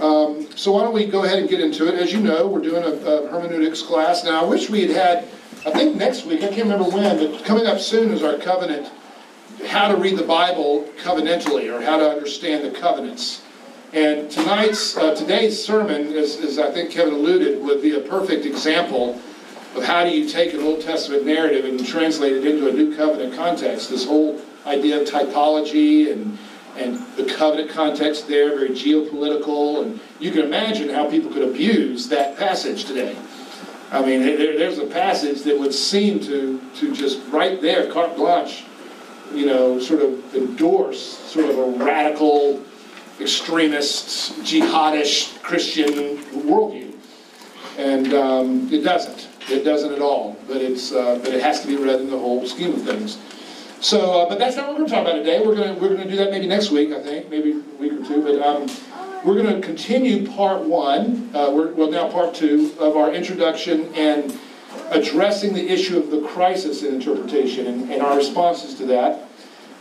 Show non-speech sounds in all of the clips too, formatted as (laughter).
Um, so why don't we go ahead and get into it? As you know, we're doing a, a hermeneutics class. Now, I wish we had had, I think next week, I can't remember when, but coming up soon is our covenant, how to read the Bible covenantally, or how to understand the covenants. And tonight's, uh, today's sermon, as, as I think Kevin alluded, would be a perfect example of how do you take an Old Testament narrative and translate it into a new covenant context. This whole idea of typology and and the covenant context there, very geopolitical, and you can imagine how people could abuse that passage today. I mean, there, there's a passage that would seem to, to just right there, carte blanche, you know, sort of endorse sort of a radical, extremist, jihadist Christian worldview. And um, it doesn't. It doesn't at all. But, it's, uh, but it has to be read in the whole scheme of things. So, uh, but that's not what we're going to talk about today. We're going to we're going to do that maybe next week, I think, maybe a week or two. But um, we're going to continue part one. Uh, we're well now part two of our introduction and addressing the issue of the crisis in interpretation and, and our responses to that.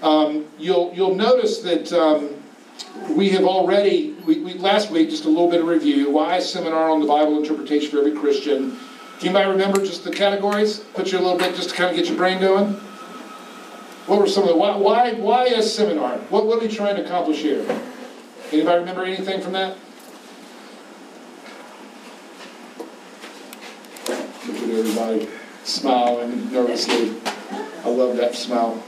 Um, you'll you'll notice that um, we have already we, we, last week just a little bit of review. Why seminar on the Bible interpretation for every Christian? Anybody remember just the categories? Put you a little bit just to kind of get your brain going. What were some of the, why, why, why a seminar? What, what are we trying to accomplish here? Anybody remember anything from that? Look at everybody smiling nervously. I love that smile.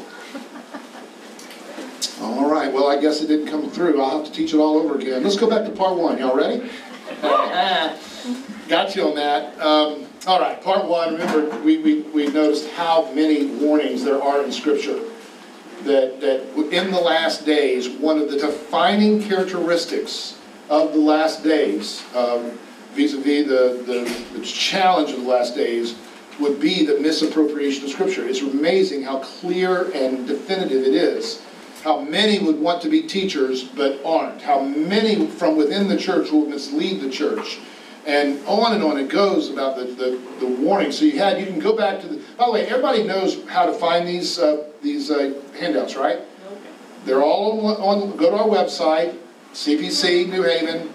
All right, well, I guess it didn't come through. I'll have to teach it all over again. Let's go back to part one. Y'all ready? (laughs) Got you on that. Um, all right, part one. Remember, we, we, we noticed how many warnings there are in Scripture that, that in the last days, one of the defining characteristics of the last days, um, vis-a-vis the, the, the challenge of the last days, would be the misappropriation of Scripture. It's amazing how clear and definitive it is. How many would want to be teachers but aren't. How many from within the church will mislead the church. And on and on it goes about the, the, the warning. So you had, you can go back to the, by the way, everybody knows how to find these uh, these uh, handouts, right? Okay. They're all on, on, go to our website, CPC New Haven,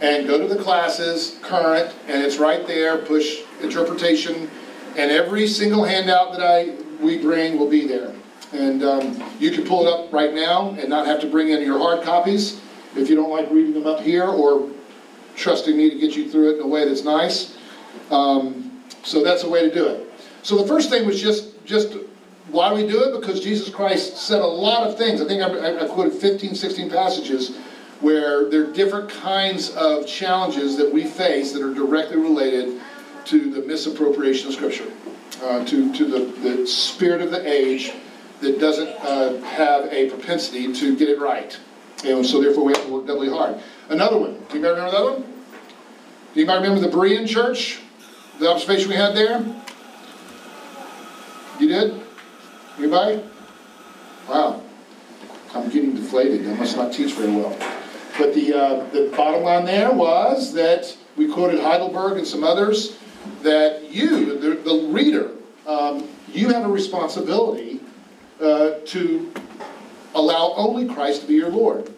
and go to the classes, current, and it's right there, push interpretation, and every single handout that I we bring will be there. And um, you can pull it up right now and not have to bring in your hard copies if you don't like reading them up here or trusting me to get you through it in a way that's nice. Um, so that's a way to do it. So the first thing was just just why do we do it? Because Jesus Christ said a lot of things. I think I, I quoted 15, 16 passages where there are different kinds of challenges that we face that are directly related to the misappropriation of Scripture, uh, to, to the, the spirit of the age that doesn't uh, have a propensity to get it right. And so therefore we have to work doubly hard. Another one. Do you remember that one? Do you remember the Berean church? The observation we had there? You did? Anybody? Wow. I'm getting deflated. I must not teach very well. But the, uh, the bottom line there was that we quoted Heidelberg and some others that you, the, the reader, um, you have a responsibility uh, to allow only Christ to be your Lord.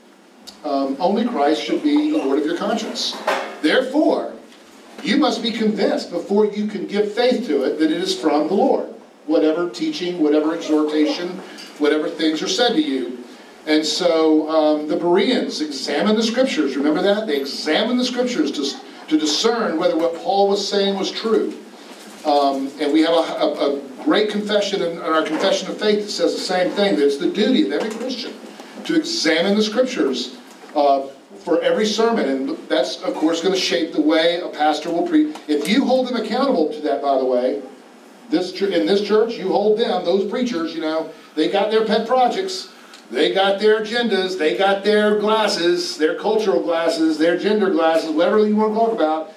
Um, only Christ should be the Lord of your conscience. Therefore, you must be convinced before you can give faith to it that it is from the Lord whatever teaching, whatever exhortation, whatever things are said to you. And so um, the Bereans examined the scriptures. Remember that? They examined the scriptures to, to discern whether what Paul was saying was true. Um, and we have a, a, a great confession in, in, our confession of faith that says the same thing that it's the duty of every Christian to examine the scriptures uh, for every sermon. And that's, of course, going to shape the way a pastor will preach. If you hold them accountable to that, by the way, this in this church, you hold them, those preachers, you know, they got their pet projects, they got their agendas, they got their glasses, their cultural glasses, their gender glasses, whatever you want to talk about.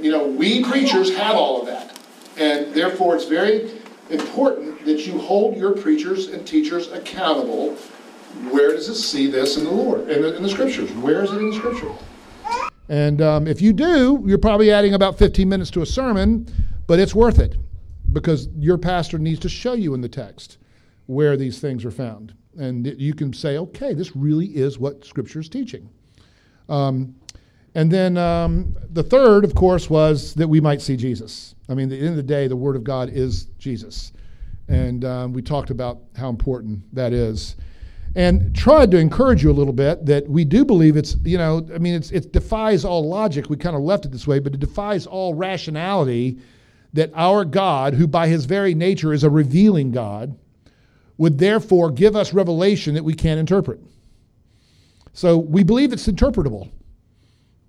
You know, we preachers have all of that. And therefore, it's very important that you hold your preachers and teachers accountable. Where does it see this in the Lord, in the, in the scriptures? Where is it in the scripture? And um, if you do, you're probably adding about 15 minutes to a sermon, but it's worth it because your pastor needs to show you in the text where these things are found. And you can say, okay, this really is what Scripture is teaching. Um, And then um, the third, of course, was that we might see Jesus. I mean, at the end of the day, the Word of God is Jesus. And um, we talked about how important that is. And tried to encourage you a little bit that we do believe it's, you know, I mean, it's, it defies all logic. We kind of left it this way, but it defies all rationality that our God, who by his very nature is a revealing God, would therefore give us revelation that we can't interpret. So we believe it's interpretable.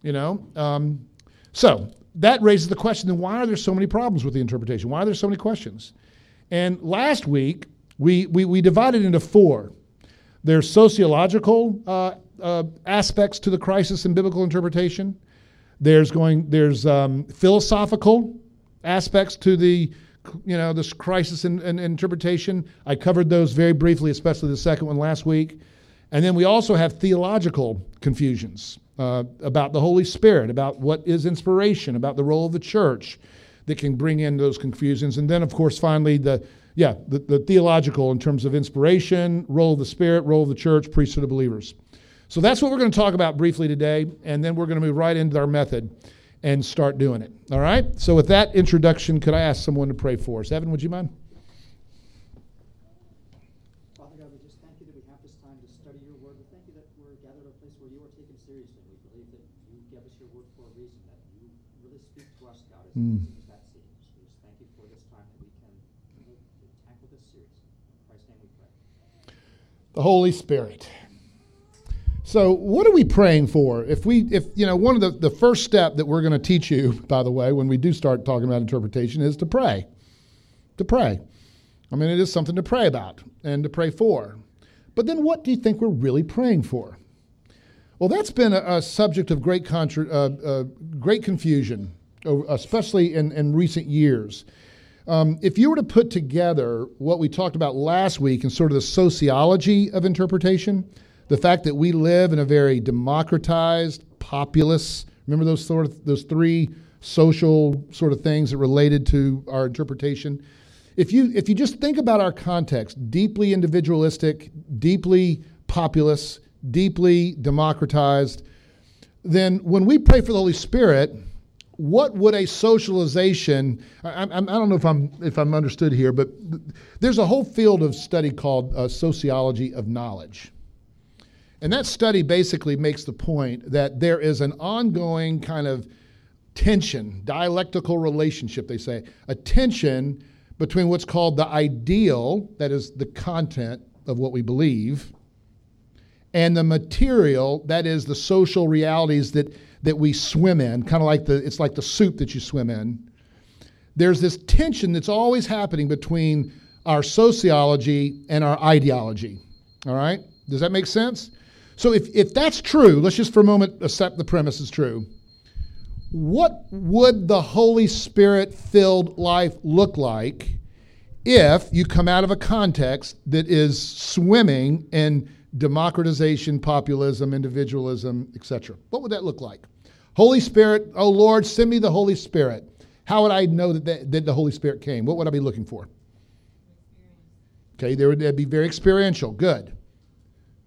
You know, um, so that raises the question: Then why are there so many problems with the interpretation? Why are there so many questions? And last week we we, we divided into four. There's sociological uh, uh, aspects to the crisis in biblical interpretation. There's going there's um, philosophical aspects to the you know this crisis in, in, interpretation. I covered those very briefly, especially the second one last week. And then we also have theological confusions uh, about the Holy Spirit, about what is inspiration, about the role of the church that can bring in those confusions. And then, of course, finally, the yeah, the, the theological in terms of inspiration, role of the Spirit, role of the church, priesthood of believers. So that's what we're going to talk about briefly today, and then we're going to move right into our method and start doing it. All right? So, with that introduction, could I ask someone to pray for us? Evan, would you mind? Father God, we just thank you that we have this time to study your word. We thank you that we're gathered at a place where you are taken seriously. We believe that you gave us your word for a reason, that you really speak to us, God, as mm. As that seems. We just thank you for this time that we can tackle this series. In Christ's name we pray. The Holy Spirit. So, what are we praying for? If we, if you know, one of the the first step that we're going to teach you, (laughs) by the way, when we do start talking about interpretation, is to pray. To pray. I mean, it is something to pray about and to pray for. But then, what do you think we're really praying for? Well, that's been a, a subject of great contra- uh, uh, great confusion especially in, in recent years. Um, if you were to put together what we talked about last week and sort of the sociology of interpretation, the fact that we live in a very democratized, populous, remember those sort of those three social sort of things that related to our interpretation. If you if you just think about our context, deeply individualistic, deeply populous, deeply democratized, then when we pray for the Holy Spirit, what would a socialization I, I, I, don't know if i'm if i'm understood here but there's a whole field of study called uh, sociology of knowledge and that study basically makes the point that there is an ongoing kind of tension dialectical relationship they say a tension between what's called the ideal that is the content of what we believe and the material that is the social realities that that we swim in, kind of like the it's like the soup that you swim in. There's this tension that's always happening between our sociology and our ideology. All right? Does that make sense? So if, if that's true, let's just for a moment accept the premise is true. What would the Holy Spirit filled life look like if you come out of a context that is swimming in democratization, populism, individualism, etc.? What would that look like? Holy Spirit, oh Lord, send me the Holy Spirit. How would I know that the, that the Holy Spirit came? What would I be looking for? Okay, there would be very experiential. Good.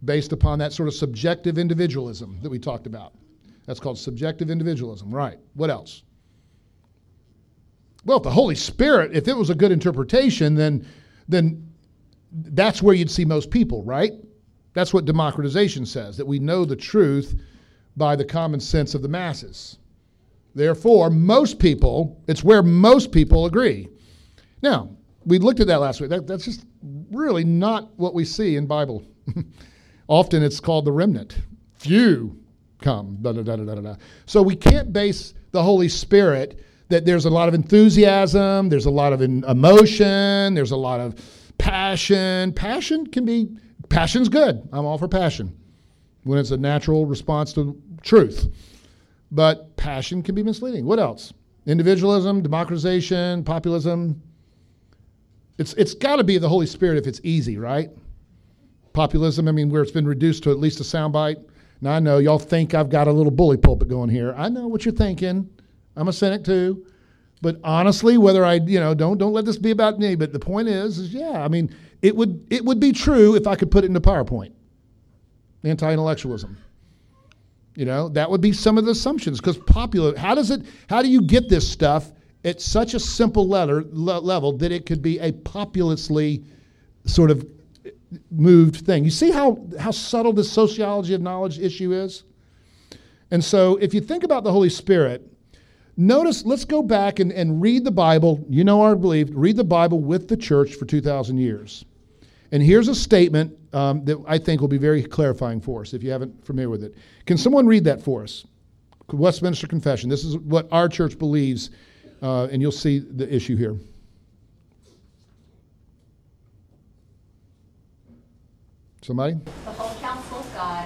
Based upon that sort of subjective individualism that we talked about. That's called subjective individualism. Right. What else? Well, if the Holy Spirit, if it was a good interpretation, then then that's where you'd see most people, right? That's what democratization says, that we know the truth by the common sense of the masses. Therefore, most people, it's where most people agree. Now, we looked at that last week. That, that's just really not what we see in Bible. (laughs) Often it's called the remnant. Few come. Da, da, da, da, da, So we can't base the Holy Spirit that there's a lot of enthusiasm, there's a lot of emotion, there's a lot of passion. Passion can be, passion's good. I'm all for passion when it's a natural response to truth. But passion can be misleading. What else? Individualism, democratization, populism. It's, it's got to be the Holy Spirit if it's easy, right? Populism, I mean, where it's been reduced to at least a soundbite. Now, I know y'all think I've got a little bully pulpit going here. I know what you're thinking. I'm a cynic too. But honestly, whether I, you know, don't don't let this be about me. But the point is, is yeah, I mean, it would it would be true if I could put it into PowerPoint. Anti-intellectualism. You know, that would be some of the assumptions because popular. How does it? How do you get this stuff at such a simple letter, le- level that it could be a populously sort of moved thing? You see how how subtle this sociology of knowledge issue is. And so, if you think about the Holy Spirit, notice. Let's go back and, and read the Bible. You know our belief. Read the Bible with the church for two thousand years. And here's a statement um, that I think will be very clarifying for us if you haven't familiar with it. Can someone read that for us? Westminster Confession. This is what our church believes, uh, and you'll see the issue here. Somebody? The whole counsel of God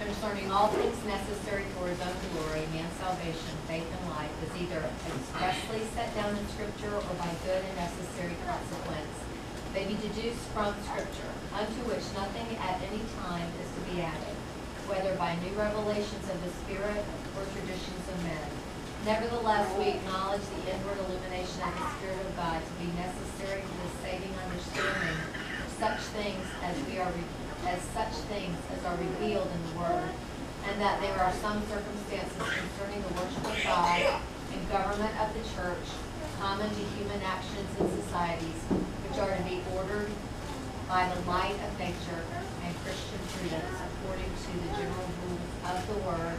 concerning all things necessary for his own glory, man's salvation, faith, and life is either expressly set down in Scripture or by good and necessary consequence may be deduced from Scripture, unto which nothing at any time is to be added, whether by new revelations of the Spirit or traditions of men. Nevertheless, we acknowledge the inward illumination of the Spirit of God to be necessary to the saving understanding such things as we are, re- as such things as are revealed in the Word, and that there are some circumstances concerning the worship of God and government of the church, common to human actions and societies, which are to be ordered by the light of nature and Christian prudence according to the general rules of the Word,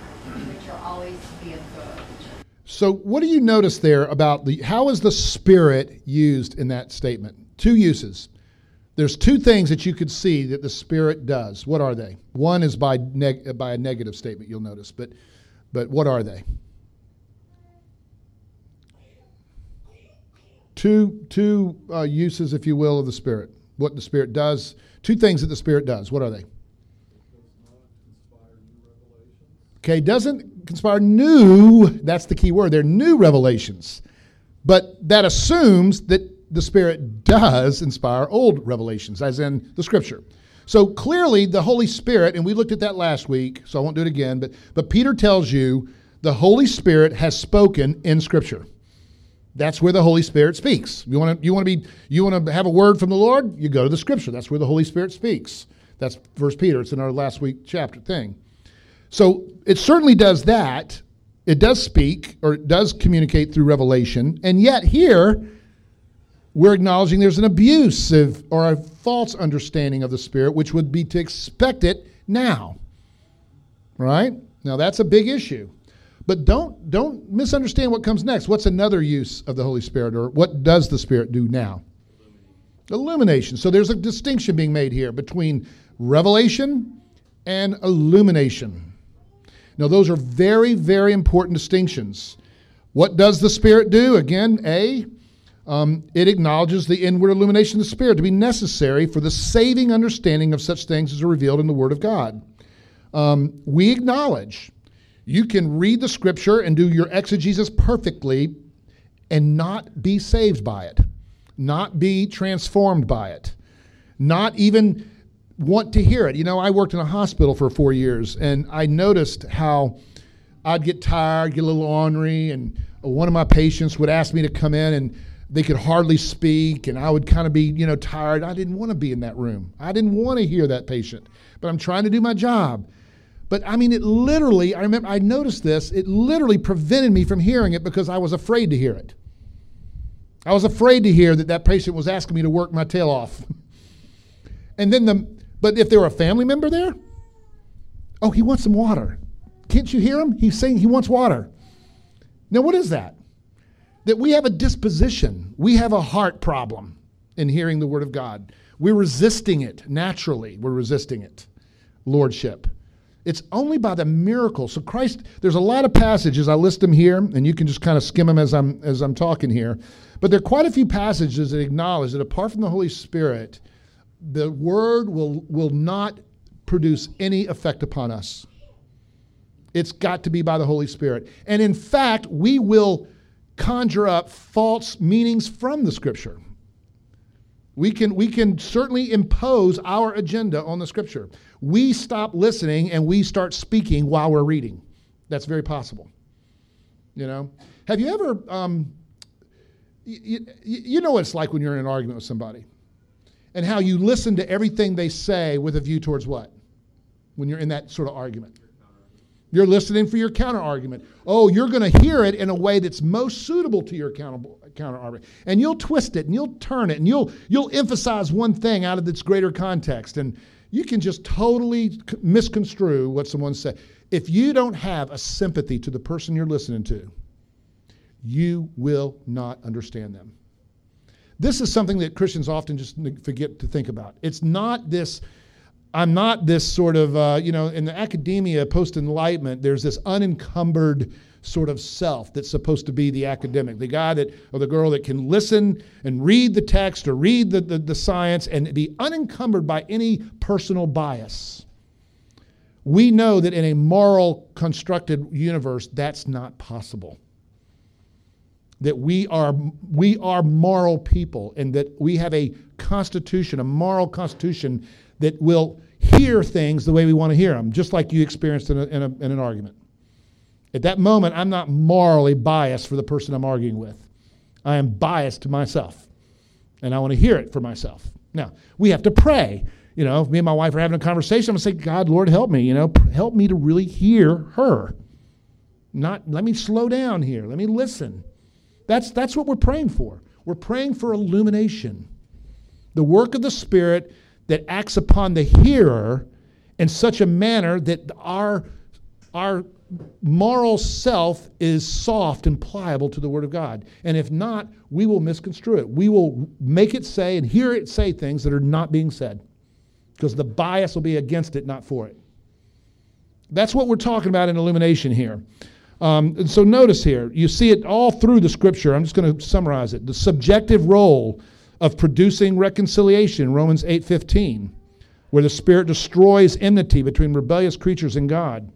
which are always to be observed. So, what do you notice there about the how is the Spirit used in that statement? Two uses. There's two things that you could see that the Spirit does. What are they? One is by neg- by a negative statement. You'll notice, but but what are they? Two two uh, uses, if you will, of the Spirit. What the Spirit does. Two things that the Spirit does. What are they? Okay, doesn't conspire new, that's the key word, they're new revelations. But that assumes that the Spirit does inspire old revelations, as in the Scripture. So clearly, the Holy Spirit, and we looked at that last week, so I won't do it again, but, but Peter tells you the Holy Spirit has spoken in Scripture. That's where the Holy Spirit speaks. You want to you want to be you want to have a word from the Lord, you go to the Scripture. That's where the Holy Spirit speaks. That's First Peter. It's in our last week chapter thing. So it certainly does that. It does speak or it does communicate through revelation. And yet here, we're acknowledging there's an abusive or a false understanding of the Spirit, which would be to expect it now. Right? Now that's a big issue. But don't don't misunderstand what comes next. What's another use of the Holy Spirit, or what does the Spirit do now? Illumination. So there's a distinction being made here between revelation and illumination. Now, those are very, very important distinctions. What does the Spirit do? Again, A, um, it acknowledges the inward illumination of the Spirit to be necessary for the saving understanding of such things as are revealed in the Word of God. Um, we acknowledge you can read the Scripture and do your exegesis perfectly and not be saved by it, not be transformed by it, not even want to hear it. You know, I worked in a hospital for four years, and I noticed how I'd get tired, get a little ornery, and one of my patients would ask me to come in, and they could hardly speak, and I would kind of be, you know, tired. I didn't want to be in that room. I didn't want to hear that patient, but I'm trying to do my job. But I mean, it literally, I remember, I noticed this, it literally prevented me from hearing it because I was afraid to hear it. I was afraid to hear that that patient was asking me to work my tail off. (laughs) and then the, but if there were a family member there, oh, he wants some water. Can't you hear him? He's saying he wants water. Now, what is that? That we have a disposition, we have a heart problem in hearing the Word of God. We're resisting it naturally, we're resisting it. Lordship. It's only by the miracle. So Christ, there's a lot of passages. I list them here, and you can just kind of skim them as I'm as I'm talking here. But there are quite a few passages that acknowledge that apart from the Holy Spirit, the word will will not produce any effect upon us. It's got to be by the Holy Spirit. And in fact, we will conjure up false meanings from the scripture. We can, we can certainly impose our agenda on the scripture. We stop listening and we start speaking while we're reading. That's very possible. You know? Have you ever, um, you, you know what it's like when you're in an argument with somebody and how you listen to everything they say with a view towards what? When you're in that sort of argument. You're listening for your counter argument. Oh, you're going to hear it in a way that's most suitable to your counter argument, and you'll twist it and you'll turn it and you'll you'll emphasize one thing out of its greater context, and you can just totally misconstrue what someone said. If you don't have a sympathy to the person you're listening to, you will not understand them. This is something that Christians often just forget to think about. It's not this, I'm not this sort of, uh, you know, in the academia post enlightenment, there's this unencumbered sort of self that's supposed to be the academic, the guy that, or the girl that can listen and read the text or read the, the, the science and be unencumbered by any personal bias. We know that in a moral constructed universe, that's not possible that we are, we are moral people and that we have a constitution, a moral constitution that will hear things the way we want to hear them, just like you experienced in, a, in, a, in an argument. At that moment, I'm not morally biased for the person I'm arguing with. I am biased to myself, and I want to hear it for myself. Now, we have to pray. You know, if me and my wife are having a conversation, I'm going to say, God, Lord, help me. You know, help me to really hear her. Not, let me slow down here. Let me listen. That's, that's what we're praying for. We're praying for illumination, the work of the Spirit that acts upon the hearer in such a manner that our, our moral self is soft and pliable to the Word of God. And if not, we will misconstrue it. We will make it say and hear it say things that are not being said because the bias will be against it, not for it. That's what we're talking about in illumination here. Um, and so notice here, you see it all through the scripture. I'm just going to summarize it. The subjective role of producing reconciliation, Romans 8:15, where the Spirit destroys enmity between rebellious creatures and God.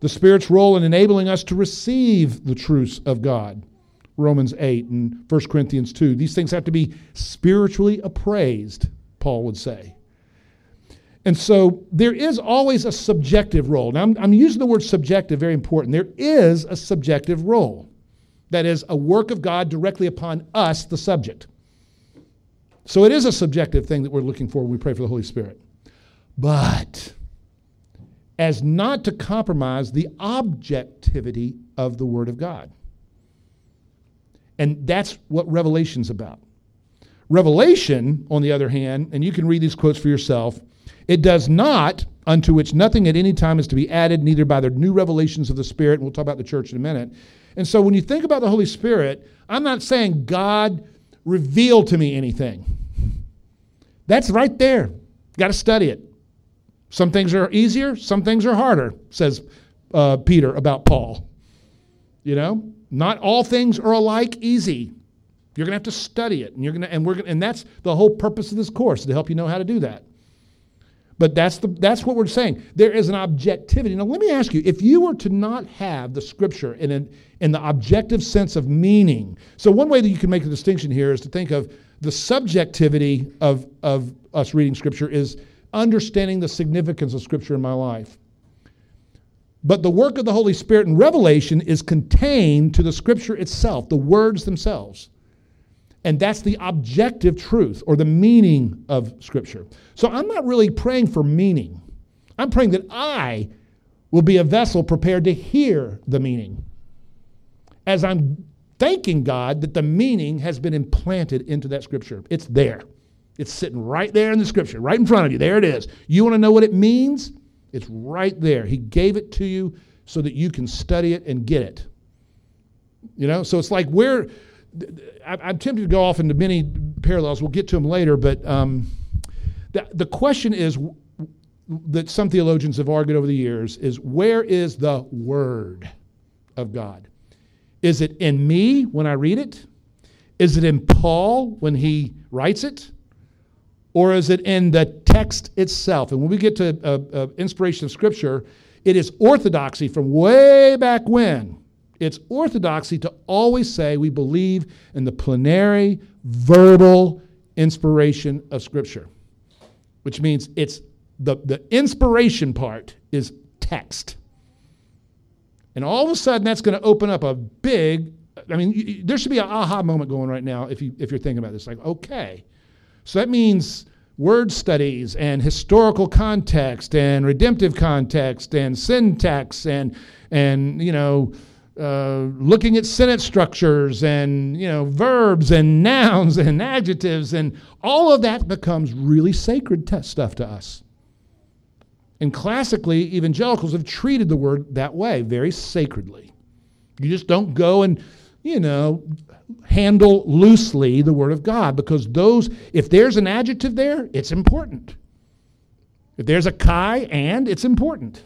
The Spirit's role in enabling us to receive the truths of God, Romans 8 and 1 Corinthians 2. These things have to be spiritually appraised, Paul would say. And so there is always a subjective role. Now, I'm, I'm, using the word subjective, very important. There is a subjective role. That is a work of God directly upon us, the subject. So it is a subjective thing that we're looking for when we pray for the Holy Spirit. But as not to compromise the objectivity of the Word of God. And that's what Revelation's about. Revelation, on the other hand, and you can read these quotes for yourself it does not, unto which nothing at any time is to be added, neither by the new revelations of the Spirit. And we'll talk about the church in a minute. And so when you think about the Holy Spirit, I'm not saying God revealed to me anything. That's right there. Got to study it. Some things are easier, some things are harder, says uh, Peter about Paul. You know, not all things are alike easy. You're going to have to study it, and you're going to, and we're going, and that's the whole purpose of this course to help you know how to do that. But that's, the, that's what we're saying. There is an objectivity. Now, let me ask you if you were to not have the scripture in, an, in the objective sense of meaning, so one way that you can make a distinction here is to think of the subjectivity of, of us reading scripture is understanding the significance of scripture in my life. But the work of the Holy Spirit in revelation is contained to the scripture itself, the words themselves. And that's the objective truth or the meaning of Scripture. So I'm not really praying for meaning. I'm praying that I will be a vessel prepared to hear the meaning. As I'm thanking God that the meaning has been implanted into that Scripture. It's there. It's sitting right there in the Scripture, right in front of you. There it is. You want to know what it means? It's right there. He gave it to you so that you can study it and get it. You know, so it's like where I'm tempted to go off into many parallels. We'll get to them later, but um, the, the question is that some theologians have argued over the years is where is the Word of God? Is it in me when I read it? Is it in Paul when he writes it? Or is it in the text itself? And when we get to uh, uh, inspiration of Scripture, it is orthodoxy from way back when it's orthodoxy to always say we believe in the plenary, verbal inspiration of Scripture, which means it's the, the inspiration part is text. And all of a sudden, that's going to open up a big, I mean, you, there should be an aha moment going right now if, you, if you're thinking about this. Like, okay, so that means word studies and historical context and redemptive context and syntax and and you know uh, looking at sentence structures and you know verbs and (laughs) nouns and adjectives and all of that becomes really sacred t- stuff to us. And classically evangelicals have treated the word that way very sacredly. You just don't go and you know handle loosely the word of god because those if there's an adjective there it's important. If there's a kai and it's important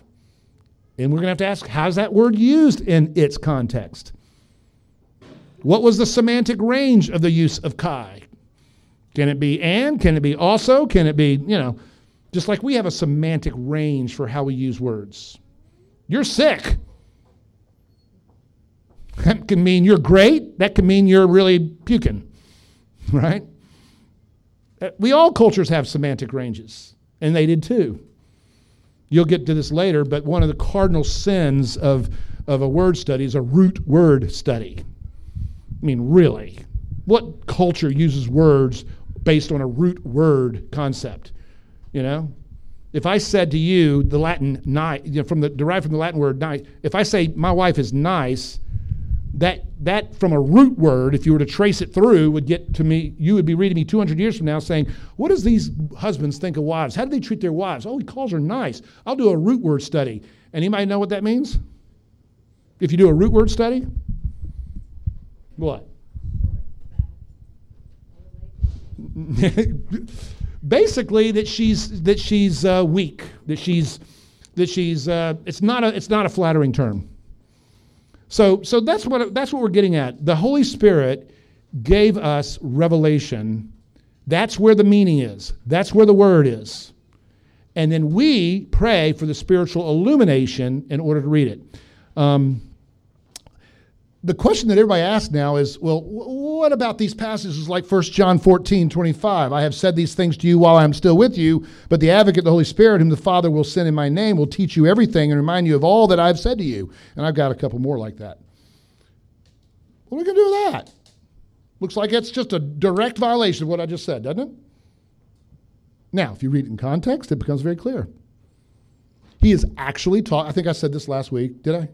and we're going to have to ask how's that word used in its context? What was the semantic range of the use of kai? Can it be and? Can it be also? Can it be, you know, just like we have a semantic range for how we use words? You're sick. That can mean you're great. That can mean you're really puking, (laughs) right? Uh, we all cultures have semantic ranges, and they did too. You'll get to this later, but one of the cardinal sins of, of a word study is a root word study. I mean, really, what culture uses words based on a root word concept? You know, if I said to you the Latin nice, you know, from the derived from the Latin word nice, if I say my wife is nice, that that from a root word, if you were to trace it through, would get to me. You would be reading me 200 years from now, saying, "What does these husbands think of wives? How do they treat their wives? Oh, he calls her nice. I'll do a root word study." Anybody know what that means? If you do a root word study, what? (laughs) Basically, that she's that she's uh, weak, that she's that she's. Uh, it's not a it's not a flattering term. So, so that's what that's what we're getting at. The Holy Spirit gave us revelation. That's where the meaning is. That's where the word is. And then we pray for the spiritual illumination in order to read it. Um, the question that everybody asks now is well, what about these passages like 1 John 14, 25? I have said these things to you while I'm still with you, but the advocate, the Holy Spirit, whom the Father will send in my name, will teach you everything and remind you of all that I've said to you. And I've got a couple more like that. What are we going to do with that? Looks like it's just a direct violation of what I just said, doesn't it? Now, if you read it in context, it becomes very clear. He is actually taught, I think I said this last week, did I?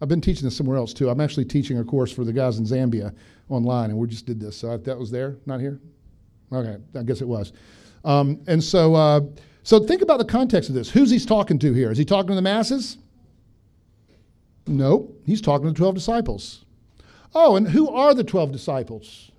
I've been teaching this somewhere else too. I'm actually teaching a course for the guys in Zambia online, and we just did this. So that was there, not here. Okay, I guess it was. Um, and so, uh, so think about the context of this. Who's he's talking to here? Is he talking to the masses? Nope. He's talking to the twelve disciples. Oh, and who are the twelve disciples?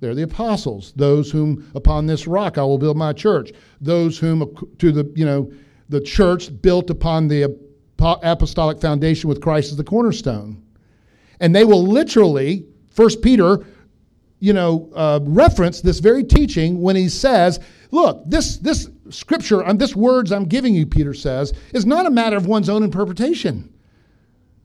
They're the apostles, those whom upon this rock I will build my church. Those whom to the you know the church built upon the apostolic foundation with Christ as the cornerstone. And they will literally, First Peter, you know, uh, reference this very teaching when he says, look, this, this scripture, and this words I'm giving you, Peter says, is not a matter of one's own interpretation.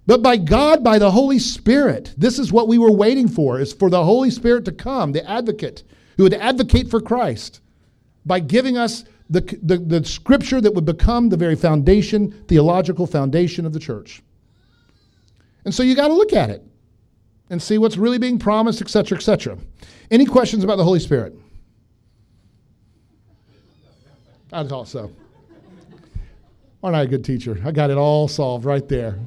But by God, by the Holy Spirit, this is what we were waiting for, is for the Holy Spirit to come, the advocate, who would advocate for Christ by giving us the, the, the scripture that would become the very foundation, theological foundation of the church. And so you got to look at it and see what's really being promised, etc., etc. Any questions about the Holy Spirit? I thought so. Aren't I a good teacher? I got it all solved right there.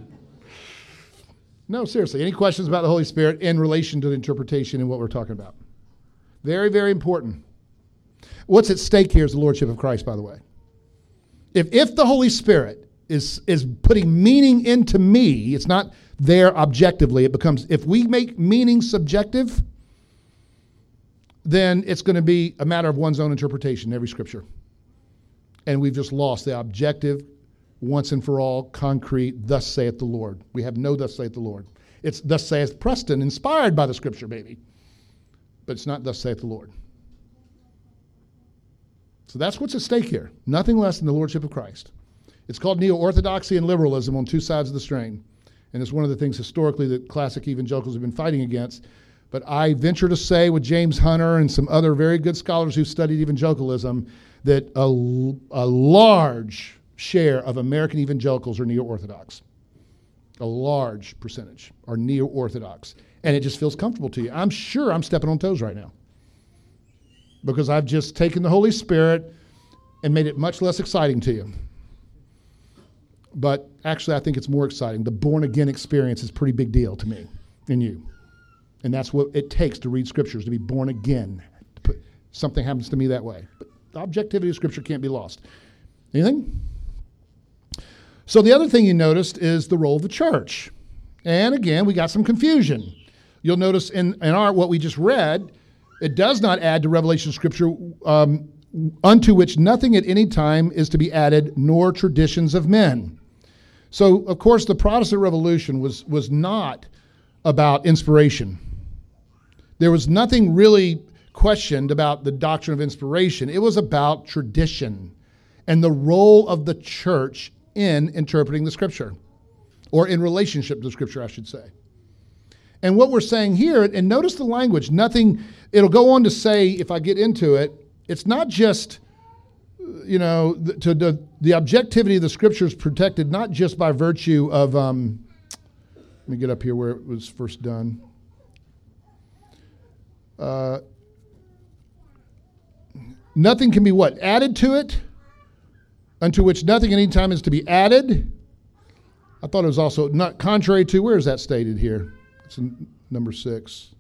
No, seriously. Any questions about the Holy Spirit in relation to the interpretation and what we're talking about? Very, very important. What's at stake here is the Lordship of Christ, by the way. If, if the Holy Spirit is, is putting meaning into me, it's not there objectively. It becomes, if we make meaning subjective, then it's going to be a matter of one's own interpretation in every scripture. And we've just lost the objective, once and for all, concrete, thus saith the Lord. We have no thus saith the Lord. It's thus saith Preston, inspired by the scripture, maybe. But it's not thus saith the Lord. So that's what's at stake here. Nothing less than the Lordship of Christ. It's called neo orthodoxy and liberalism on two sides of the strain. And it's one of the things historically that classic evangelicals have been fighting against. But I venture to say, with James Hunter and some other very good scholars who studied evangelicalism, that a, a large share of American evangelicals are neo orthodox. A large percentage are neo orthodox. And it just feels comfortable to you. I'm sure I'm stepping on toes right now because I've just taken the Holy Spirit and made it much less exciting to you. But actually, I think it's more exciting. The born again experience is a pretty big deal to me and you. And that's what it takes to read scriptures, to be born again. Put, something happens to me that way. But the objectivity of scripture can't be lost. Anything? So the other thing you noticed is the role of the church. And again, we got some confusion. You'll notice in, in our what we just read, it does not add to Revelation scripture um, unto which nothing at any time is to be added, nor traditions of men. So, of course, the Protestant Revolution was, was not about inspiration. There was nothing really questioned about the doctrine of inspiration. It was about tradition and the role of the church in interpreting the scripture, or in relationship to scripture, I should say. And what we're saying here, and notice the language, nothing, it'll go on to say, if I get into it, it's not just, you know, the, to the, the objectivity of the scriptures protected not just by virtue of, um, let me get up here where it was first done. Uh, nothing can be what? Added to it? Unto which nothing at any time is to be added. I thought it was also not contrary to. Where is that stated here? It's number six.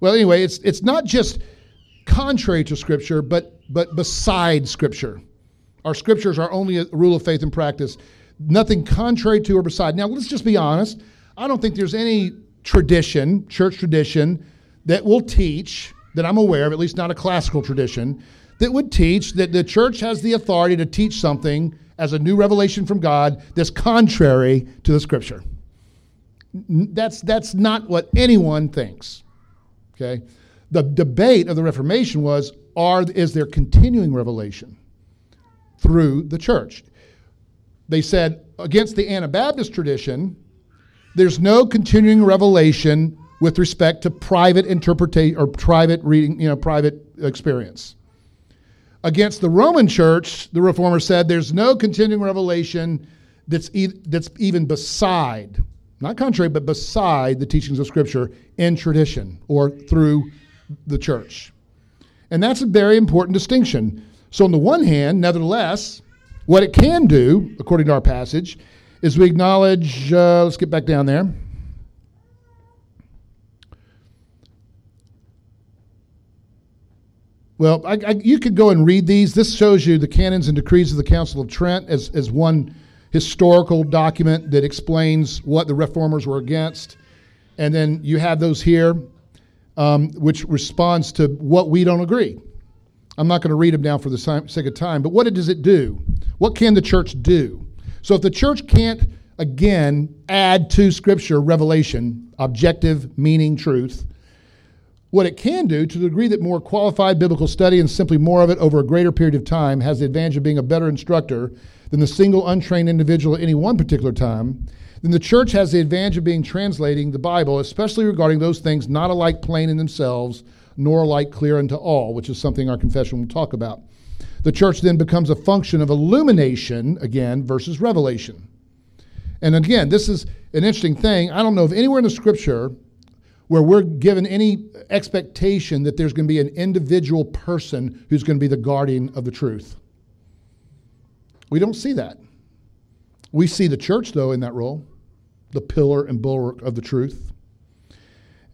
Well, anyway, it's it's not just contrary to Scripture, but but beside Scripture. Our scriptures are only a rule of faith and practice. Nothing contrary to or beside. Now, let's just be honest. I don't think there's any tradition, church tradition, that will teach, that I'm aware of, at least not a classical tradition, that would teach that the church has the authority to teach something as a new revelation from God that's contrary to the scripture. That's, that's not what anyone thinks. Okay? The debate of the Reformation was are, is there continuing revelation through the church? They said against the Anabaptist tradition, there's no continuing revelation with respect to private interpretation or private reading, you know, private experience. Against the Roman church, the reformer said there's no continuing revelation that's, e- that's even beside, not contrary, but beside the teachings of Scripture in tradition or through the church. And that's a very important distinction. So, on the one hand, nevertheless, what it can do, according to our passage, is we acknowledge, uh, let's get back down there. Well, I, I, you could go and read these. This shows you the canons and decrees of the Council of Trent as, as one historical document that explains what the reformers were against. And then you have those here, um, which responds to what we don't agree. I'm not going to read them down for the sake of time, but what does it do? What can the church do? So if the church can't, again, add to Scripture revelation, objective meaning, truth, what it can do, to the degree that more qualified biblical study and simply more of it over a greater period of time has the advantage of being a better instructor than the single untrained individual at any one particular time, then the church has the advantage of being translating the Bible, especially regarding those things not alike plain in themselves, nor alike clear unto all, which is something our confession will talk about. The church then becomes a function of illumination, again, versus revelation. And again, this is an interesting thing. I don't know if anywhere in the scripture where we're given any expectation that there's going to be an individual person who's going to be the guardian of the truth. We don't see that. We see the church, though, in that role, the pillar and bulwark of the truth.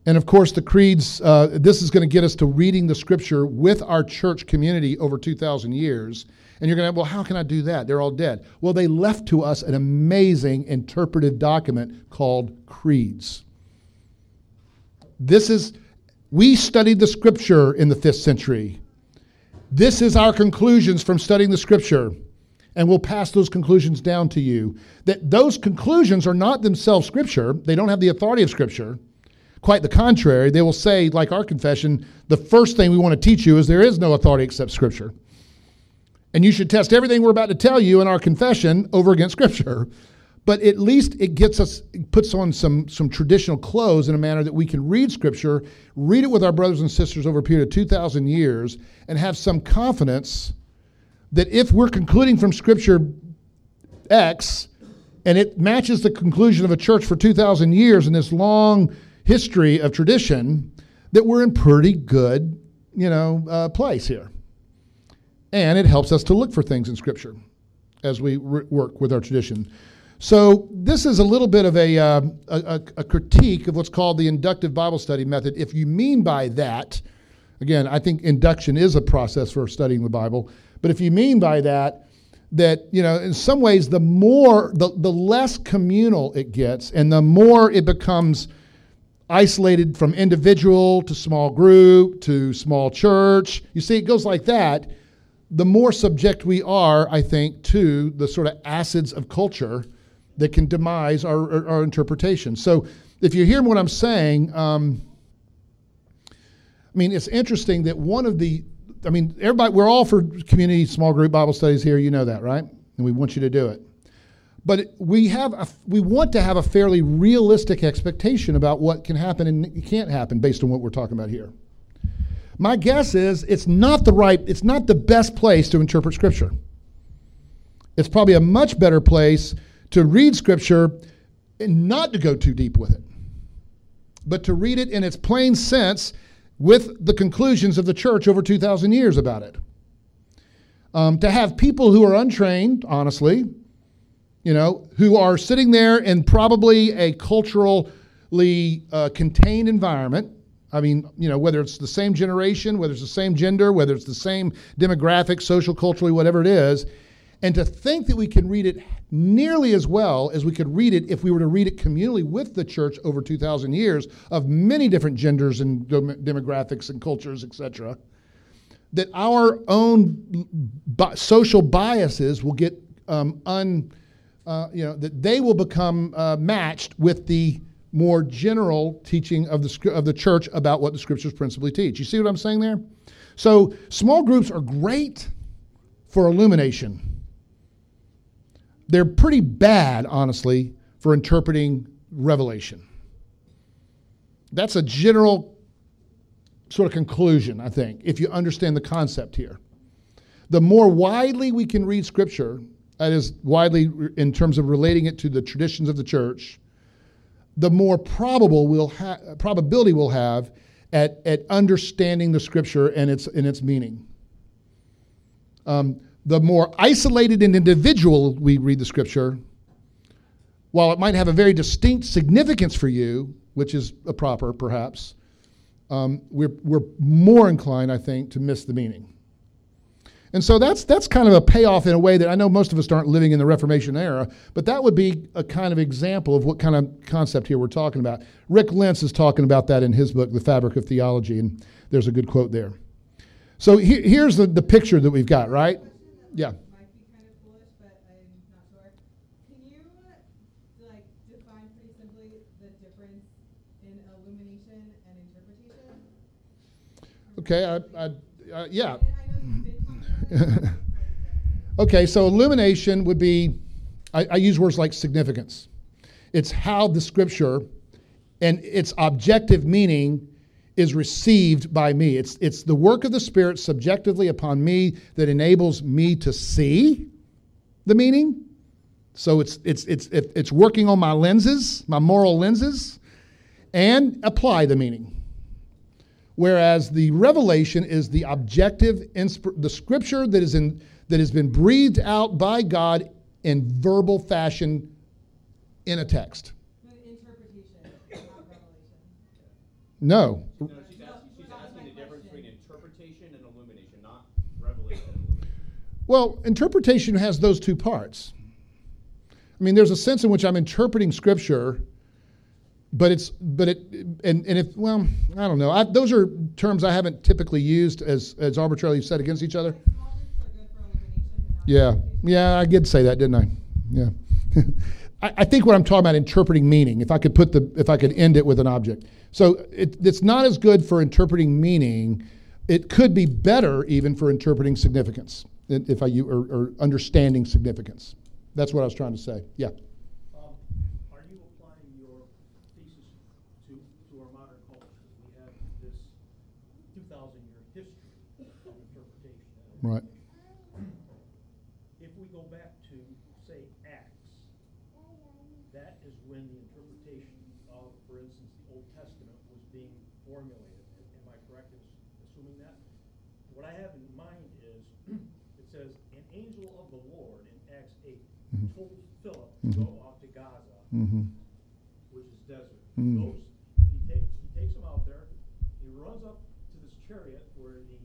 And of course, the creeds, uh, this is going to get us to reading the scripture with our church community over 2,000 years. And you're going to, well, how can I do that? They're all dead. Well, they left to us an amazing interpretive document called creeds. This is, we studied the scripture in the fifth century. This is our conclusions from studying the scripture. And we'll pass those conclusions down to you. That those conclusions are not themselves scripture, they don't have the authority of scripture. Quite the contrary, they will say, like our confession, the first thing we want to teach you is there is no authority except scripture. And you should test everything we're about to tell you in our confession over against scripture but at least it gets us puts on some some traditional clothes in a manner that we can read scripture read it with our brothers and sisters over a period of 2000 years and have some confidence that if we're concluding from scripture x and it matches the conclusion of a church for 2000 years in this long history of tradition that we're in pretty good you know, uh, place here. And it helps us to look for things in Scripture as we re- work with our tradition. So, this is a little bit of a, uh, a, a critique of what's called the inductive Bible study method. If you mean by that, again, I think induction is a process for studying the Bible, but if you mean by that, that, you know, in some ways, the more, the, the less communal it gets, and the more it becomes isolated from individual to small group to small church. You see, it goes like that. The more subject we are, I think, to the sort of acids of culture that can demise our, our, interpretation. So, if you hear what I'm saying, um, I mean, it's interesting that one of the, I mean, everybody, we're all for community small group Bible studies here. You know that, right? And we want you to do it. But we have a, we want to have a fairly realistic expectation about what can happen and can't happen based on what we're talking about here. My guess is it's not the right, it's not the best place to interpret Scripture. It's probably a much better place to read Scripture and not to go too deep with it, but to read it in its plain sense with the conclusions of the church over 2,000 years about it. Um, to have people who are untrained, honestly, you know, who are sitting there in probably a culturally uh, contained environment. I mean, you know, whether it's the same generation, whether it's the same gender, whether it's the same demographic, social, culturally, whatever it is, and to think that we can read it nearly as well as we could read it if we were to read it communally with the church over 2,000 years of many different genders and dem- demographics and cultures, etc., that our own bi- social biases will get um, un uh, you know, that they will become uh, matched with the more general teaching of the, of the church about what the scriptures principally teach. You see what I'm saying there? So, small groups are great for illumination. They're pretty bad, honestly, for interpreting revelation. That's a general sort of conclusion, I think, if you understand the concept here. The more widely we can read Scripture, that is widely in terms of relating it to the traditions of the church, the more probable we'll ha- probability we'll have at, at understanding the scripture and its, and its meaning. Um, the more isolated and individual we read the scripture, while it might have a very distinct significance for you, which is a proper perhaps, um, we're, we're more inclined, I think, to miss the meaning. And so that's that's kind of a payoff in a way that I know most of us aren't living in the Reformation era, but that would be a kind of example of what kind of concept here we're talking about. Rick Lints is talking about that in his book, The Fabric of Theology, and there's a good quote there. So he, here's the, the picture that we've got, right? Yeah. Might be kind of foolish, but I'm not sure. Can you like define pretty simply the difference in illumination and interpretation? Okay. I, I, uh, yeah. And I know you've been talking about it. (laughs) Okay, so illumination would be, I, I, use words like significance. It's how the scripture and its objective meaning is received by me. It's, it's the work of the Spirit subjectively upon me that enables me to see the meaning. So it's, it's, it's, it's working on my lenses, my moral lenses, and apply the meaning. Whereas the revelation is the objective, the scripture that is in that has been breathed out by God in verbal fashion in a text. But interpretation, not revelation. No. No, she's asking, she's asking the difference between interpretation and illumination, not revelation illumination. Well, interpretation has those two parts. I mean, there's a sense in which I'm interpreting Scripture, but it's but it and, and if well, I don't know. I, those are terms I haven't typically used as as arbitrarily set against each other. Small groups are good for illumination, but not Yeah, yeah, I did say that, didn't I? Yeah. (laughs) I, I think what I'm talking about interpreting meaning. If I could put the, if I could end it with an object. So it, it's not as good for interpreting meaning. It could be better even for interpreting significance, if I or, or understanding significance. That's what I was trying to say. Yeah. Um, Are you applying your thesis to, to our modern culture? We have this two thousand year history of interpretation. Right. If we go back to, say, Acts, that is when the interpretation of, for instance, the Old Testament was being formulated. Am I correct in assuming assuming that. What I have in mind is, it says, an angel of the Lord in Acts eight told Philip to go off to Mm-hmm. which is desert. Mm. Goes, he takes, he takes him out there, he runs up to this chariot where the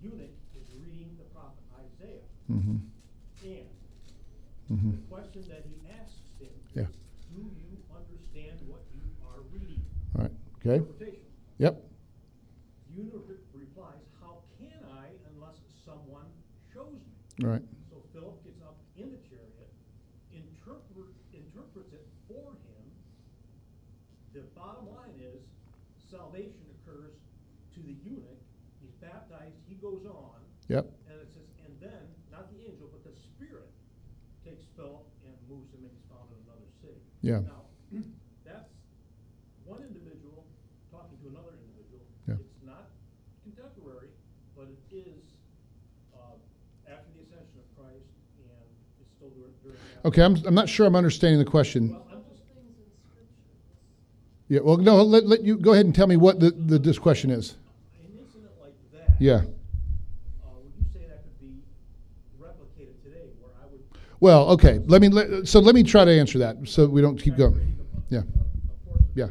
eunuch is reading the prophet Isaiah. Mm-hmm. And Mm-hmm. the question that he asks him Yeah. is, do you understand what you are reading? All right. Okay. Interpretation. Yep. The eunuch re- replies, how can I unless someone shows me? All right. So Philip gets up in the chariot, interpret, interprets it for him. The bottom line is salvation occurs to the eunuch. He's baptized, he goes on, Yep. and it says, and then, not the angel, but the spirit takes Philip and moves him and he's found in another city. Yeah. Now, (clears throat) that's one individual talking to another individual. Yeah. It's not contemporary, but it is, uh, after the ascension of Christ and it's still during, Okay. I'm, I'm not sure I'm understanding the question. Well, Yeah. Well, no. Let, let you go ahead and tell me what the, the this question is. an incident like that. Yeah. Uh, would you say that could be replicated today where I would. Well, okay. Let me. Let, so let me try to answer that, so we don't keep going. Yeah. a- a portion of Yeah.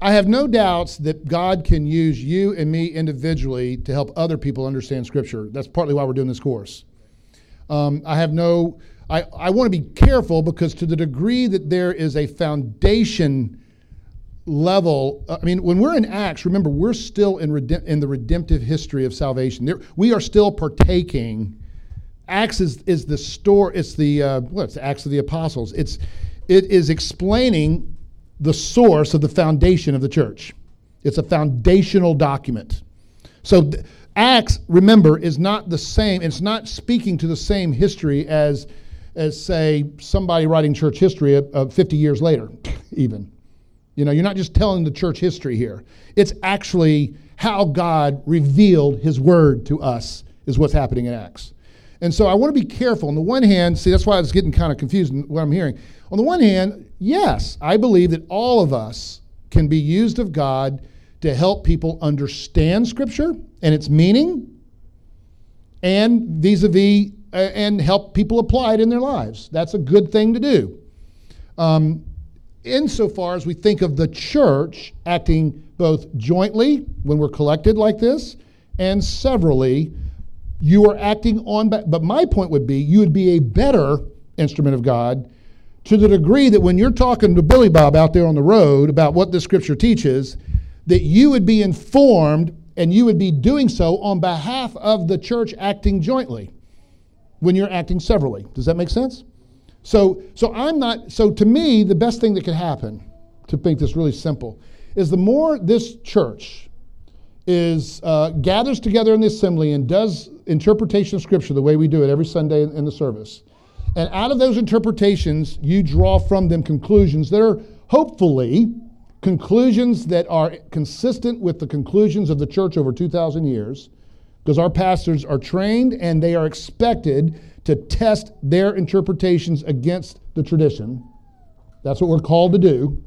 I. I have no doubts that God can use you and me individually to help other people understand Scripture. That's partly why we're doing this course. Um, I have no, I, I want to be careful because to the degree that there is a foundation level, uh, I mean, when we're in Acts, remember, we're still in, in the redemptive history of salvation. There, we are still partaking. Acts is, is the store, it's the, uh, the Acts of the Apostles? It's, it is explaining the source of the foundation of the church. It's a foundational document. So th- Acts, remember, is not the same. It's not speaking to the same history as, as say, somebody writing church history uh, 50 years later, (laughs) even. You know, you're not just telling the church history here. It's actually how God revealed His Word to us is what's happening in Acts. And so I want to be careful. On the one hand, see, that's why I was getting kind of confused in what I'm hearing. On the one hand, yes, I believe that all of us can be used of God to help people understand Scripture and its meaning, and vis-a-vis, uh, and help people apply it in their lives. That's a good thing to do. Um, insofar as we think of the church acting both jointly when we're collected like this and severally, you are acting on. But my point would be you would be a better instrument of God to the degree that when you're talking to Billy Bob out there on the road about what the scripture teaches, that you would be informed and you would be doing so on behalf of the church acting jointly when you're acting severally. Does that make sense? So, so I'm not. So to me, the best thing that could happen, to make this really simple, is the more this church is uh, gathers together in the assembly and does interpretation of Scripture the way we do it every Sunday in, in the service, and out of those interpretations, you draw from them conclusions that are hopefully conclusions that are consistent with the conclusions of the church over 2,000 years, because our pastors are trained and they are expected to test their interpretations against the tradition. That's what we're called to do.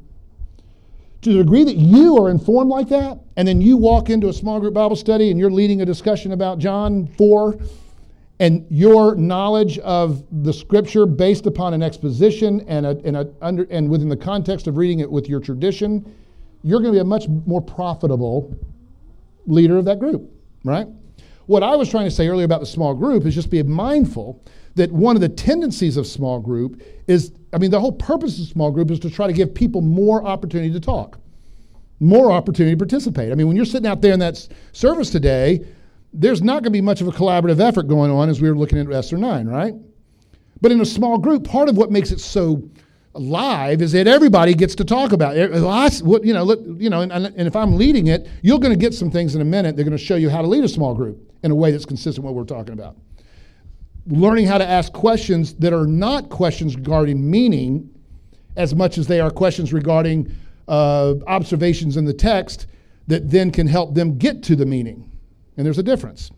To the degree that you are informed like that, and then you walk into a small group Bible study and you're leading a discussion about John 4, and your knowledge of the scripture based upon an exposition and, a, and, a under, and within the context of reading it with your tradition, you're going to be a much more profitable leader of that group, right? What I was trying to say earlier about the small group is just be mindful that one of the tendencies of small group is, I mean, the whole purpose of small group is to try to give people more opportunity to talk, more opportunity to participate. I mean, when you're sitting out there in that service today, there's not going to be much of a collaborative effort going on as we were looking at Esther 9, right? But in a small group, part of what makes it so live is that everybody gets to talk about it. You know, you know, and, and if I'm leading it, you're going to get some things in a minute. They're going to show you how to lead a small group in a way that's consistent with what we're talking about. Learning how to ask questions that are not questions regarding meaning as much as they are questions regarding uh, observations in the text that then can help them get to the meaning. And there's a difference.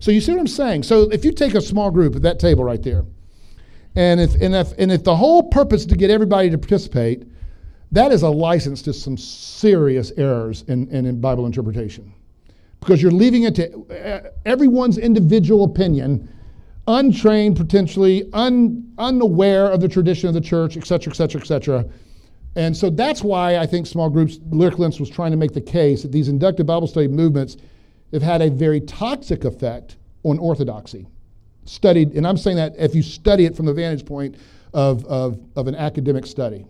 So you see what I'm saying? So if you take a small group at that table right there, and if, and if, and if the whole purpose is to get everybody to participate, that is a license to some serious errors in, in, in Bible interpretation. because you're leaving it to uh, everyone's individual opinion, untrained, potentially un, unaware of the tradition of the church, et cetera, et cetera, et cetera. And so that's why I think small groups, Lyric was trying to make the case that these inductive Bible study movements have had a very toxic effect on orthodoxy. Studied, and I'm saying that if you study it from the vantage point of, of, of an academic study,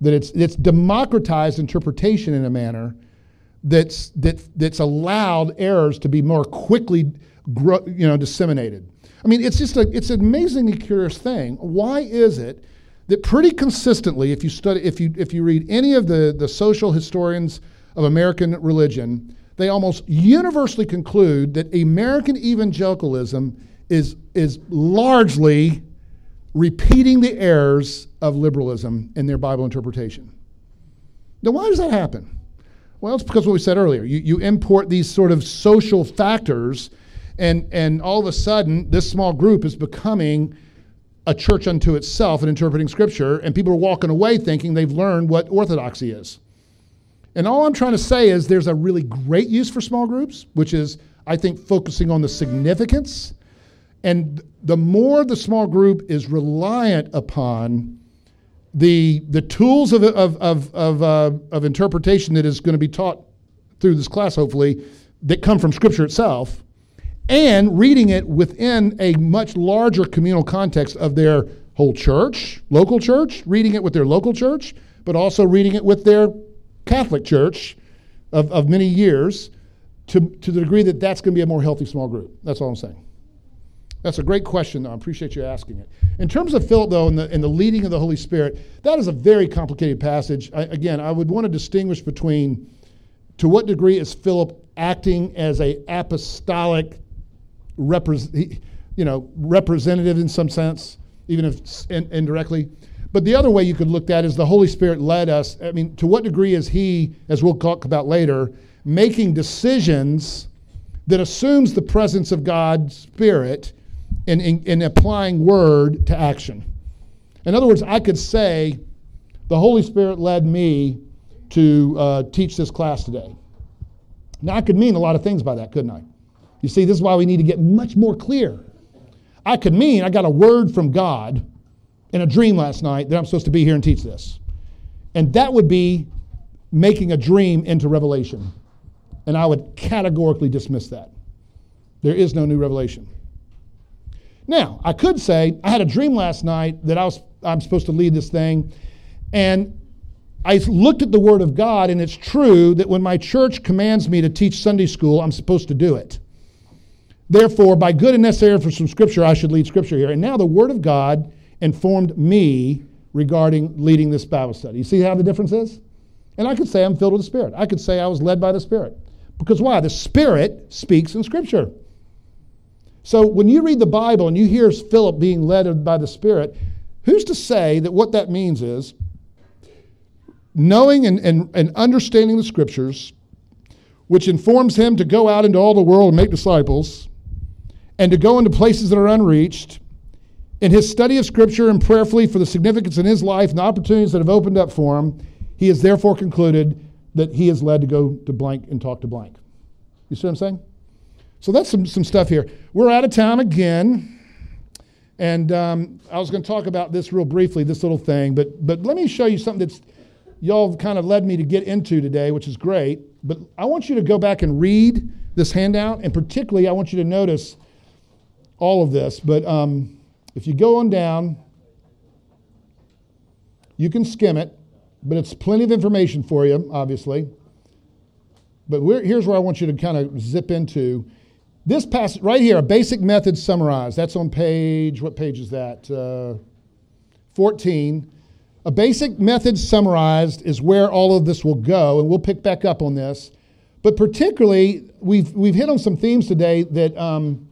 that it's, it's democratized interpretation in a manner that's, that, that's allowed errors to be more quickly gro- you know, disseminated. I mean, it's just a, it's an amazingly curious thing. Why is it that pretty consistently, if you study, if you, if you read any of the, the social historians of American religion, they almost universally conclude that American evangelicalism is, is largely repeating the errors of liberalism in their Bible interpretation. Now, why does that happen? Well, it's because what we said earlier. You, you import these sort of social factors, and, and all of a sudden, this small group is becoming a church unto itself in interpreting Scripture, and people are walking away thinking they've learned what orthodoxy is. And all I'm trying to say is there's a really great use for small groups, which is, I think, focusing on the significance. And the more the small group is reliant upon the, the tools of, of, of, of, uh, of interpretation that is going to be taught through this class, hopefully, that come from Scripture itself, and reading it within a much larger communal context of their whole church, local church, reading it with their local church, but also reading it with their Catholic church of, of many years to, to the degree that that's going to be a more healthy small group. That's all I'm saying. That's a great question, though. I appreciate you asking it. In terms of Philip, though, and the, and the leading of the Holy Spirit, that is a very complicated passage. I, again, I would want to distinguish between to what degree is Philip acting as a apostolic repres- you know, representative in some sense, even if in, indirectly. But the other way you could look at is the Holy Spirit led us. I mean, to what degree is He, as we'll talk about later, making decisions that assumes the presence of God's Spirit in, in, in applying word to action? In other words, I could say, the Holy Spirit led me to uh, teach this class today. Now, I could mean a lot of things by that, couldn't I? You see, this is why we need to get much more clear. I could mean I got a word from God in a dream last night that I'm supposed to be here and teach this. And that would be making a dream into revelation. And I would categorically dismiss that. There is no new revelation. Now, I could say I had a dream last night that I was I'm supposed to lead this thing and I looked at the word of God and it's true that when my church commands me to teach Sunday school, I'm supposed to do it. Therefore, by good and necessary for some scripture, I should lead scripture here. And now the word of God informed me regarding leading this Bible study. You see how the difference is? And I could say I'm filled with the Spirit. I could say I was led by the Spirit. Because why? The Spirit speaks in Scripture. So when you read the Bible and you hear Philip being led by the Spirit, who's to say that what that means is knowing and, and, and understanding the Scriptures, which informs him to go out into all the world and make disciples, and to go into places that are unreached, in his study of Scripture and prayerfully for the significance in his life and the opportunities that have opened up for him, he has therefore concluded that he is led to go to blank and talk to blank. You see what I'm saying? So that's some, some stuff here. We're out of town again. And um, I was going to talk about this real briefly, this little thing, but, but let me show you something that's y'all kind of led me to get into today, which is great. But I want you to go back and read this handout, and particularly I want you to notice all of this. But um, if you go on down, you can skim it, but it's plenty of information for you, obviously. But here's where I want you to kind of zip into. This passage right here, a basic method summarized. That's on page, what page is that? Uh, 14. A basic method summarized is where all of this will go, and we'll pick back up on this. But particularly, we've, we've hit on some themes today that um,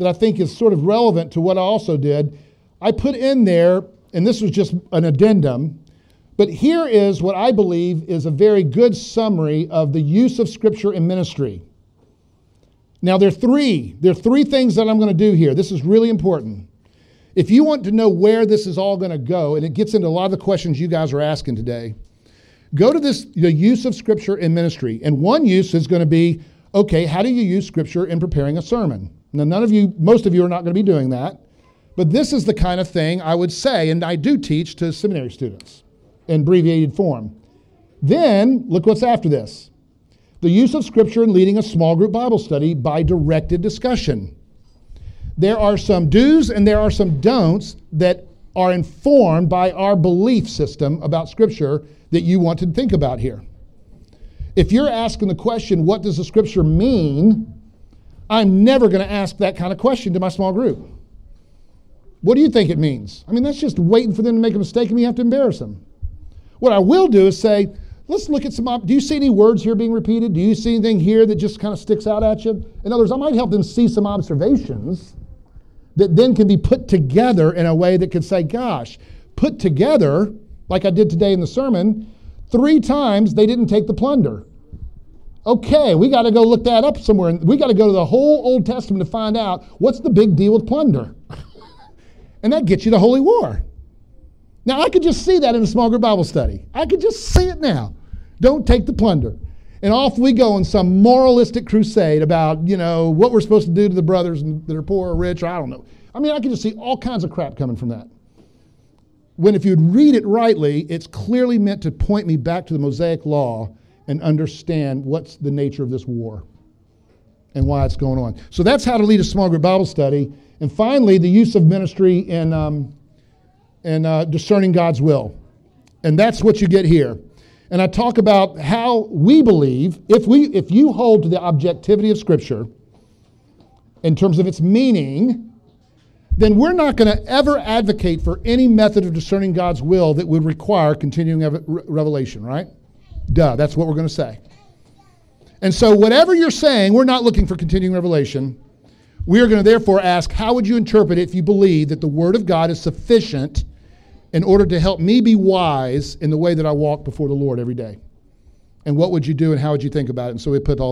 that I think is sort of relevant to what I also did. I put in there, and this was just an addendum, but here is what I believe is a very good summary of the use of Scripture in ministry. Now, there are three. There are three things that I'm going to do here. This is really important. If you want to know where this is all going to go, and it gets into a lot of the questions you guys are asking today, go to this the use of Scripture in ministry. And one use is going to be Okay, how do you use scripture in preparing a sermon? Now, none of you, most of you are not going to be doing that, but this is the kind of thing I would say, and I do teach to seminary students in abbreviated form. Then, look what's after this the use of scripture in leading a small group Bible study by directed discussion. There are some do's and there are some don'ts that are informed by our belief system about scripture that you want to think about here. If you're asking the question, what does the scripture mean? I'm never going to ask that kind of question to my small group. What do you think it means? I mean, that's just waiting for them to make a mistake and we have to embarrass them. What I will do is say, let's look at some. Op- do you see any words here being repeated? Do you see anything here that just kind of sticks out at you? In other words, I might help them see some observations that then can be put together in a way that could say, gosh, put together, like I did today in the sermon, three times they didn't take the plunder. Okay, we got to go look that up somewhere. We got to go to the whole Old Testament to find out what's the big deal with plunder. (laughs) and that gets you to Holy War. Now, I could just see that in a small group Bible study. I could just see it now. Don't take the plunder. And off we go on some moralistic crusade about, you know, what we're supposed to do to the brothers that are poor or rich, or I don't know. I mean, I can just see all kinds of crap coming from that. When if you'd read it rightly, it's clearly meant to point me back to the Mosaic law and understand what's the nature of this war and why it's going on. So that's how to lead a small group Bible study. And finally, the use of ministry in, um, in uh, discerning God's will. And that's what you get here. And I talk about how we believe, if, we, if you hold to the objectivity of Scripture in terms of its meaning, then we're not going to ever advocate for any method of discerning God's will that would require continuing re- revelation, right? Duh, that's what we're going to say. And so, whatever you're saying, we're not looking for continuing revelation. We are going to therefore ask, how would you interpret it if you believe that the Word of God is sufficient in order to help me be wise in the way that I walk before the Lord every day? And what would you do and how would you think about it? And so we put all.